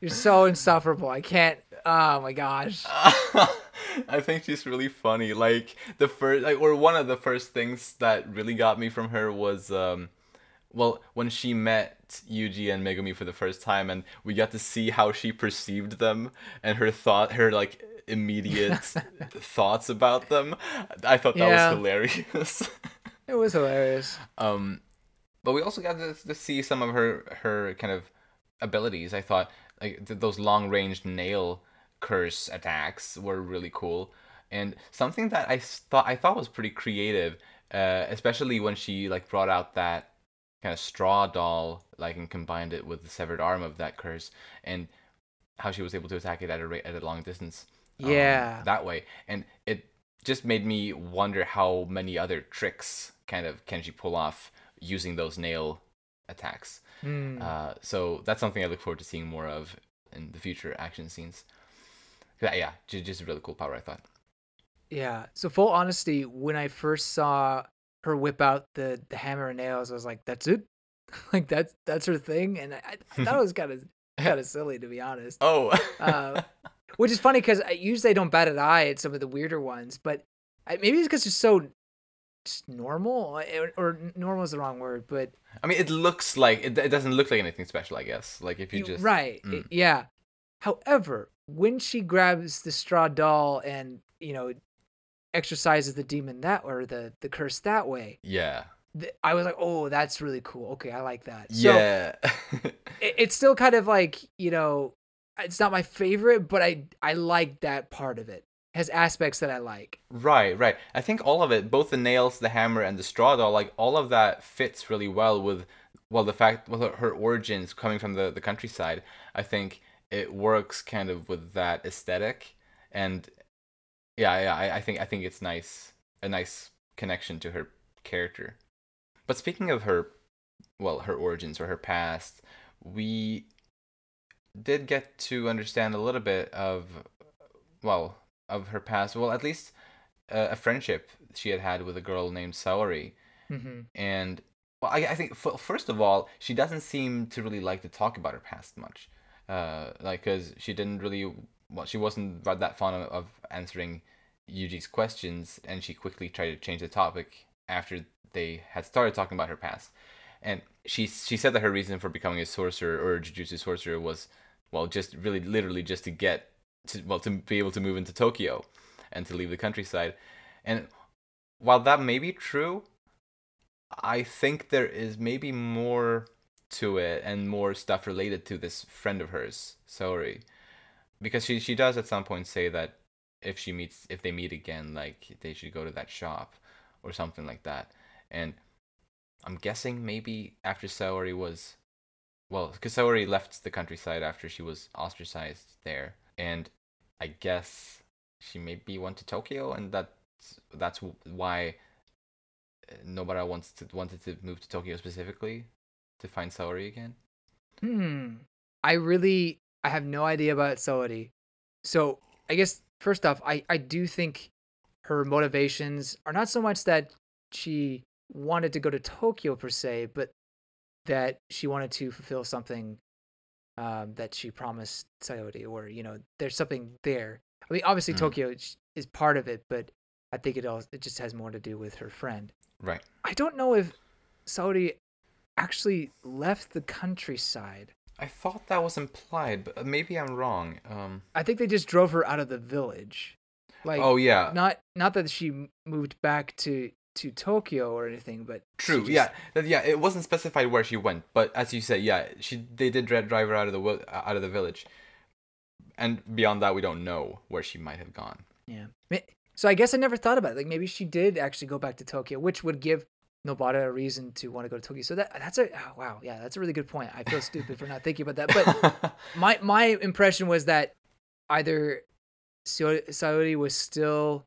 you're so insufferable. I can't. Oh my gosh. I think she's really funny. Like the first, like, or one of the first things that really got me from her was, um, well, when she met Yuji and Megumi for the first time, and we got to see how she perceived them and her thought, her like immediate thoughts about them. I thought that yeah. was hilarious. it was hilarious. Um, but we also got to, to see some of her her kind of abilities. I thought like those long range nail curse attacks were really cool, and something that I thought I thought was pretty creative, uh, especially when she like brought out that kind of straw doll, like and combined it with the severed arm of that curse, and how she was able to attack it at a rate, at a long distance. Um, yeah, that way, and it just made me wonder how many other tricks kind of can she pull off using those nail attacks. Mm. Uh, so that's something I look forward to seeing more of in the future action scenes. Yeah, yeah, just, just a really cool power, I thought. Yeah. So full honesty, when I first saw her whip out the the hammer and nails, I was like, "That's it." like that's that's her thing, and I, I thought it was kind of kind of silly to be honest. Oh. uh, which is funny because usually I don't bat an eye at some of the weirder ones, but maybe it's because it's so normal or, or, normal is the wrong word, but I mean, it looks like it, it doesn't look like anything special. I guess like if you just right, mm. yeah. However, when she grabs the straw doll and you know exercises the demon that or the the curse that way, yeah, I was like, oh, that's really cool. Okay, I like that. So, yeah, it, it's still kind of like you know, it's not my favorite, but I I like that part of it has aspects that I like. Right, right. I think all of it, both the nails, the hammer, and the straw doll, like all of that fits really well with, well, the fact, well, her origins coming from the the countryside. I think it works kind of with that aesthetic, and yeah, yeah. I, I think I think it's nice, a nice connection to her character. But speaking of her, well, her origins or her past, we did get to understand a little bit of, well, of her past. Well, at least uh, a friendship she had had with a girl named Saori. Mm-hmm. And well, I, I think f- first of all, she doesn't seem to really like to talk about her past much. Uh, like, cause she didn't really, well, she wasn't that fond of, of answering Yuji's questions, and she quickly tried to change the topic after they had started talking about her past. And she she said that her reason for becoming a sorcerer or a jujutsu sorcerer was, well, just really literally just to get to well to be able to move into Tokyo and to leave the countryside. And while that may be true, I think there is maybe more to it and more stuff related to this friend of hers, Saori. Because she she does at some point say that if she meets if they meet again, like they should go to that shop or something like that. And I'm guessing maybe after Saori was well, because Saori left the countryside after she was ostracized there and I guess she maybe went to Tokyo, and that's that's why uh, Nobara wants to wanted to move to Tokyo specifically to find Saori again. Hmm. I really I have no idea about Saori. So I guess first off, I I do think her motivations are not so much that she wanted to go to Tokyo per se, but that she wanted to fulfill something um, that she promised Saori, or you know, there's something there. I mean, obviously mm. Tokyo is part of it, but I think it all it just has more to do with her friend. Right. I don't know if Saori actually left the countryside. I thought that was implied, but maybe I'm wrong. Um, I think they just drove her out of the village. Like, oh yeah, not not that she moved back to to Tokyo or anything, but true, just... yeah, yeah. It wasn't specified where she went, but as you say, yeah, she they did drive her out of the out of the village, and beyond that, we don't know where she might have gone. Yeah. So I guess I never thought about it. Like maybe she did actually go back to Tokyo, which would give Nobara a reason to want to go to Tokyo. So that that's a oh, wow, yeah, that's a really good point. I feel stupid for not thinking about that, but my my impression was that either Saori was still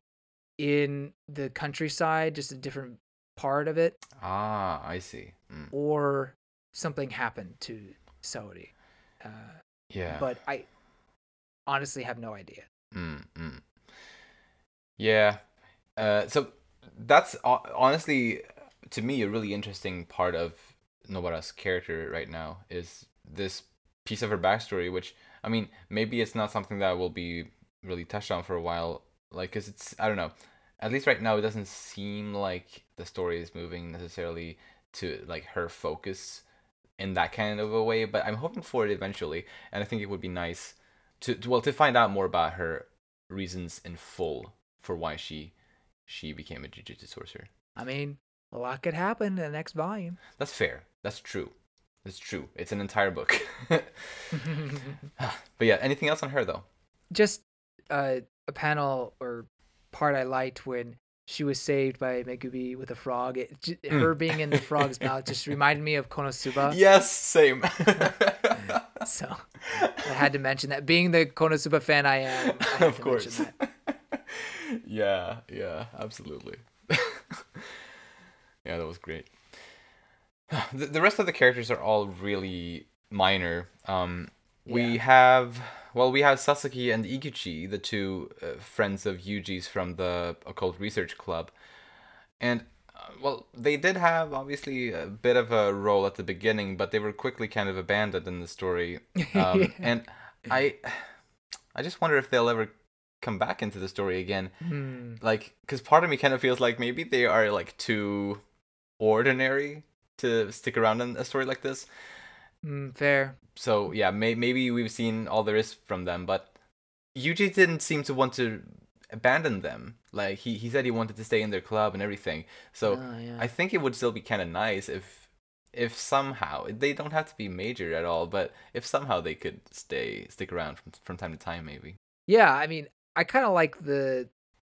in the countryside, just a different part of it. Ah, I see. Mm. Or something happened to Saori. Uh, yeah. But I honestly have no idea. Mm, mm. Yeah. Uh, so that's honestly, to me, a really interesting part of Nobara's character right now is this piece of her backstory, which, I mean, maybe it's not something that will be really touched on for a while like cause it's i don't know at least right now it doesn't seem like the story is moving necessarily to like her focus in that kind of a way, but I'm hoping for it eventually, and I think it would be nice to, to well to find out more about her reasons in full for why she she became a jujutsu sorcerer. I mean, a lot could happen in the next volume. That's fair. That's true. That's true. It's an entire book. but yeah, anything else on her though? Just uh, a panel or part I liked when she was saved by Megumi with a frog. It, j- Mm. Her being in the frog's mouth just reminded me of Konosuba. Yes, same. So I had to mention that. Being the Konosuba fan I am, I of course. yeah, yeah, absolutely. Yeah, that was great. The, the rest of the characters are all really minor. Um, we Yeah. have well, we have Sasaki and Iguchi, the two uh, friends of Yuji's from the occult research club, and uh, well, they did have obviously a bit of a role at the beginning, but they were quickly kind of abandoned in the story. Um, Yeah. And I, I just wonder if they'll ever come back into the story again. Hmm. Like, because part of me kind of feels like maybe they are like too ordinary to stick around in a story like this. Mm, fair. So yeah, may- maybe we've seen all there is from them, but Yuji didn't seem to want to abandon them. Like he, he said he wanted to stay in their club and everything. So Oh, yeah. I think it would still be kind of nice if if somehow they don't have to be major at all, but if somehow they could stay stick around from from time to time, maybe. Yeah, I mean, I kind of like the.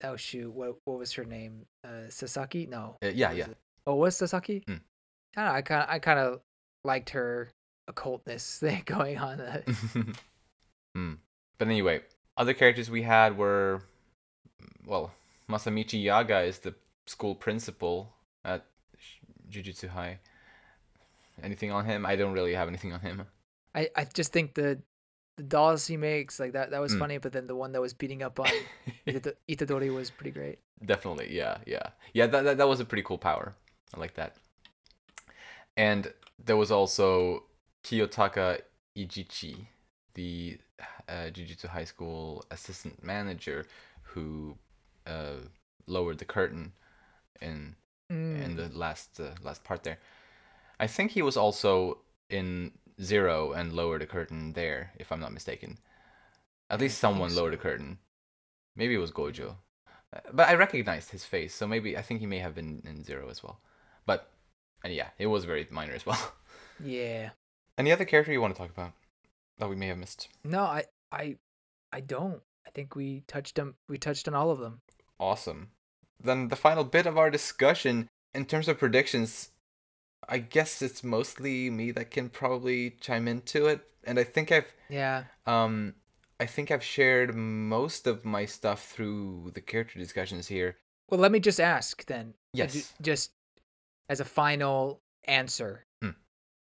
Oh shoot, what what was her name? Uh, Sasaki? No. Uh, yeah, yeah. it? Oh, was Sasaki? Mm. I don't know. I kind of I kind of liked her occultness thing going on. Hmm. But anyway, other characters we had were, well, Masamichi Yaga is the school principal at Jujutsu High. Anything on him? I don't really have anything on him. I I just think the the dolls he makes like that that was Mm. funny, but then the one that was beating up on Itadori was pretty great. Definitely, yeah, yeah, yeah. That, that that was a pretty cool power. I like that. And there was also Kiyotaka Ijichi, the uh, Jujutsu High School assistant manager, who uh, lowered the curtain in in Mm. the last uh, last part there. I think he was also in Zero and lowered the curtain there, if I'm not mistaken. At least someone lowered the curtain. Maybe it was Gojo. Uh, But I recognized his face, so maybe I think he may have been in Zero as well. But and yeah, it was very minor as well. Yeah. Any other character you want to talk about that we may have missed? No, I I I don't. I think we touched them. We touched on all of them. Awesome. Then the final bit of our discussion in terms of predictions, I guess it's mostly me that can probably chime into it, and I think I've Yeah. um I think I've shared most of my stuff through the character discussions here. Well, let me just ask then. Yes. Just as a final answer, Hmm.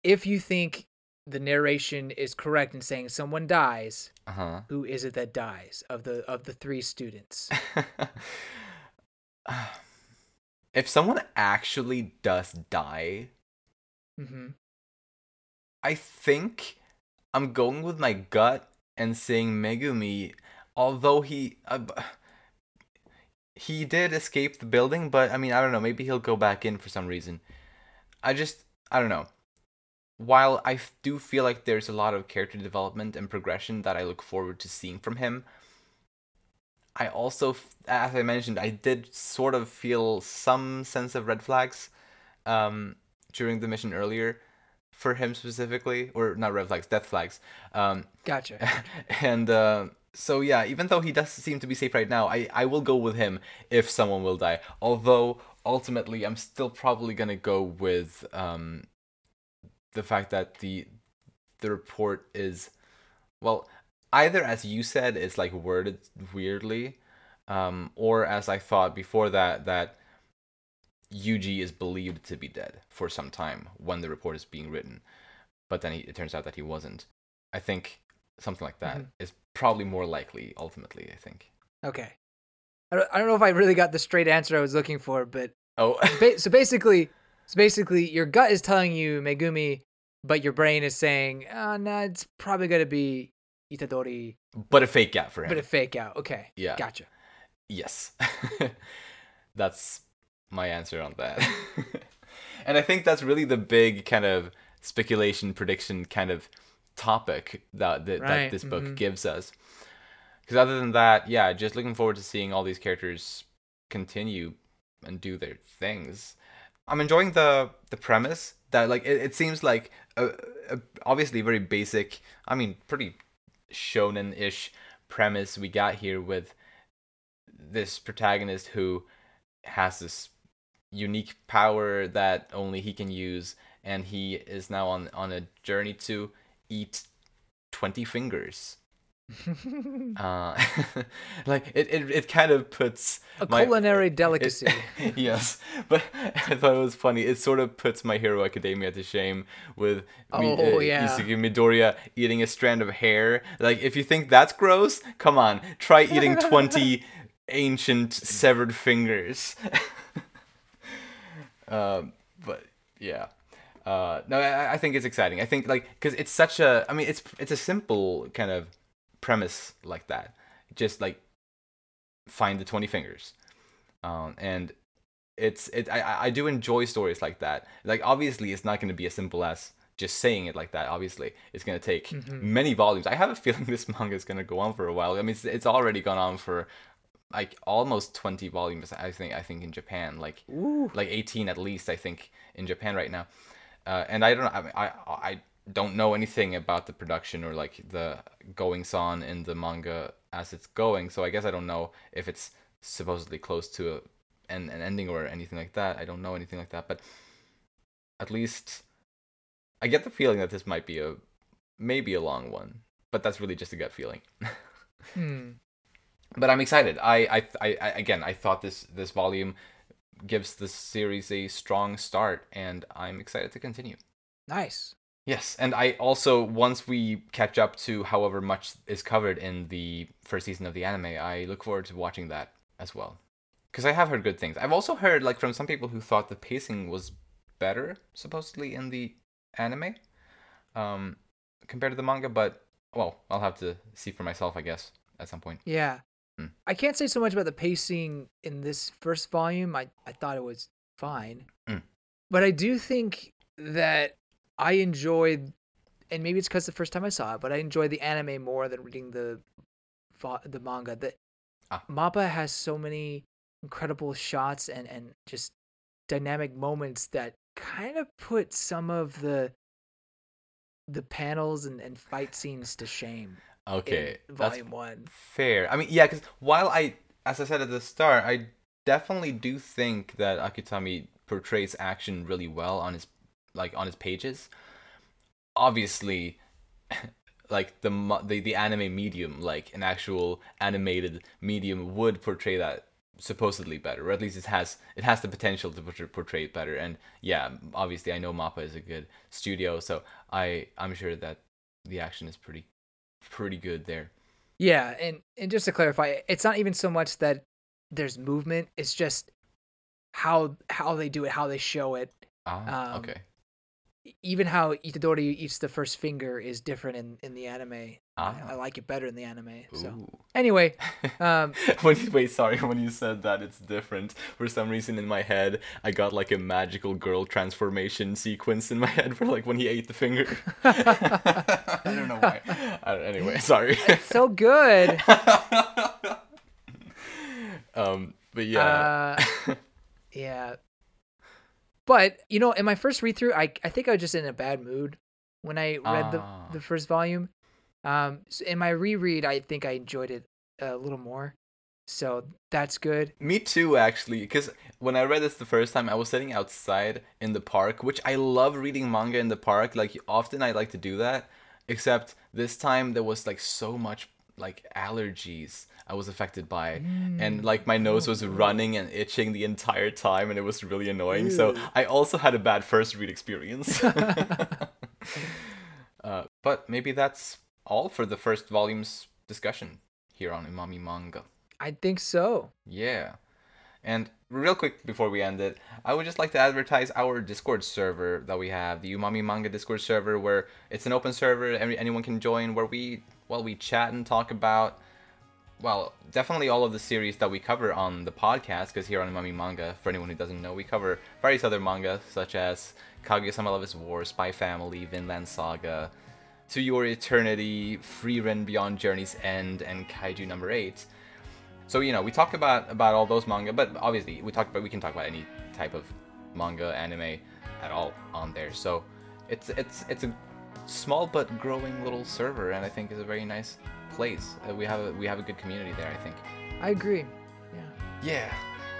if you think the narration is correct in saying someone dies, Uh huh. who is it that dies of the of the three students? if someone actually does die, hmm I think I'm going with my gut and saying Megumi, although he uh, he did escape the building, but I mean I don't know, maybe he'll go back in for some reason. I just I don't know. While I do feel like there's a lot of character development and progression that I look forward to seeing from him, I also, as I mentioned, I did sort of feel some sense of red flags um, during the mission earlier for him specifically, or not red flags, death flags. Um, Gotcha. and uh, so yeah, even though he does seem to be safe right now, I, I will go with him if someone will die. Although ultimately, I'm still probably gonna go with um, the fact that the the report is well either as you said it's like worded weirdly um, or as I thought before that that Yuji is believed to be dead for some time when the report is being written, but then he, it turns out that he wasn't. I think something like that is Mhm. probably more likely ultimately. I think. Okay. I don't, I don't know if I really got the straight answer I was looking for, but Oh, so basically, so basically, your gut is telling you Megumi, but your brain is saying, "Ah, no, it's probably gonna be Itadori, but a fake out for him. but a fake out." Okay, yeah. gotcha. Yes. That's my answer on that. and I think that's really the big kind of speculation prediction kind of topic that that, Right, that this book mhm. gives us. Because other than that, yeah, just looking forward to seeing all these characters continue and do their things. I'm enjoying the the premise that like it, it seems like a, a obviously very basic. I mean, pretty shonen-ish premise we got here with this protagonist who has this unique power that only he can use and he is now on on a journey to eat 20 fingers. Uh like it, it, it kind of puts A my- culinary delicacy. yes but i thought it was funny. It sort of puts my hero academia to shame with Mi- Oh, uh, yeah. Izuku midoriya eating a strand of hair. Like if you think that's gross come on try eating 20 ancient severed fingers. Um but yeah uh no I, I think it's exciting. I think like because it's such a i mean it's it's a simple kind of premise like that. Just like find the 20 fingers. Um and it's it I- I, do enjoy stories like that. Like obviously it's not going to be as simple as just saying it like that obviously. It's going to take Mhm. many volumes. I have a feeling this manga is going to go on for a while. I mean it's, it's already gone on for like almost 20 volumes i think i think in japan. Like Ooh. like 18 at least i think in japan right now uh, and i don't know I, mean, I i don't know anything about the production or like the goings on in the manga as it's going so i guess i don't know if it's supposedly close to a, an, an ending or anything like that i don't know anything like that but at least i get the feeling that this might be a maybe a long one but that's really just a gut feeling Hmm. but I'm excited. I, I, I, I again, I thought this this volume gives this series a strong start, and I'm excited to continue. Nice. Yes, and I also once we catch up to however much is covered in the first season of the anime, I look forward to watching that as well. Because I have heard good things. I've also heard like from some people who thought the pacing was better supposedly in the anime, um, compared to the manga. But well, I'll have to see for myself, I guess, at some point. Yeah. Hmm. I can't say so much about the pacing in this first volume. I, I thought it was fine. Hmm. But I do think that I enjoyed, and maybe it's because the first time I saw it, but I enjoyed the anime more than reading the the manga. That Ah. Mappa has so many incredible shots and, and just dynamic moments that kind of put some of the the panels and, and fight scenes to shame Okay, volume one. fair. I mean, yeah, because while I, as I said at the start, I definitely do think that Akutami portrays action really well on his, like on his pages. Obviously, like the the the anime medium, like an actual animated medium, would portray that supposedly better, or at least it has it has the potential to portray, portray it better. And yeah, obviously, I know Mappa is a good studio, so I I'm sure that the action is pretty pretty good there. Yeah, and and just to clarify, it's not even so much that there's movement; it's just how how they do it, how they show it. Ah, Um, okay. Even how Itadori eats the first finger is different in in the anime. I, I Ah. like it better in the anime. So anyway, um, when you, wait, sorry, when you said that it's different, for some reason in my head, I got like a magical girl transformation sequence in my head for like when he ate the finger. I don't know why. Don't- anyway, sorry. so good. um, but yeah. Uh, yeah. But you know, in my first read through, I I think I was just in a bad mood when I read the Ah. the first volume. Um, so in my reread, I think I enjoyed it a little more. So that's good. Me too, actually, because when I read this the first time, I was sitting outside in the park, which I love reading manga in the park. Like often, I like to do that. Except this time, there was like so much like allergies I was affected by, and like my nose was running and itching the entire time, and it was really annoying. So I also had a bad first read experience. uh, but maybe that's all for the first volume's discussion here on Umami Manga. I think so. Yeah. And real quick before we end it, I would just like to advertise our Discord server that we have, the Umami Manga Discord server, where it's an open server, every, anyone can join, where we, well, we chat and talk about well, definitely all of the series that we cover on the podcast, because here on Umami Manga, for anyone who doesn't know, we cover various other manga, such as Kaguya-sama Love is War, Spy Family, Vinland Saga, To Your Eternity, Frieren Beyond Journey's End, and Kaiju Number 8. So, you know, we talk about, about all those manga, but obviously we talk about we can talk about any type of manga, anime at all on there. So it's it's it's a small but growing little server, and I think is a very nice place. Uh, we have a, we have a good community there. I think. I agree. Yeah. Yeah,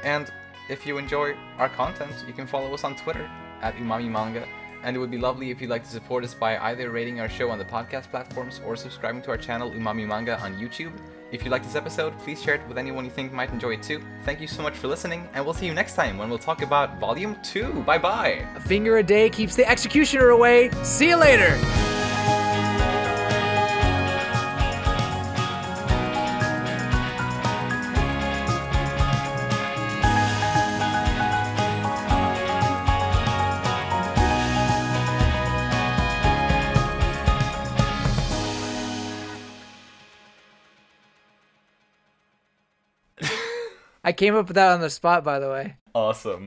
and if you enjoy our content, you can follow us on Twitter at Umami Manga. And it would be lovely if you'd like to support us by either rating our show on the podcast platforms or subscribing to our channel Umami Manga on YouTube. If you like this episode, please share it with anyone you think might enjoy it too. Thank you so much for listening, and we'll see you next time when we'll talk about Volume 2. Bye bye! A finger a day keeps the executioner away. See you later! I came up with that on the spot, by the way. Awesome.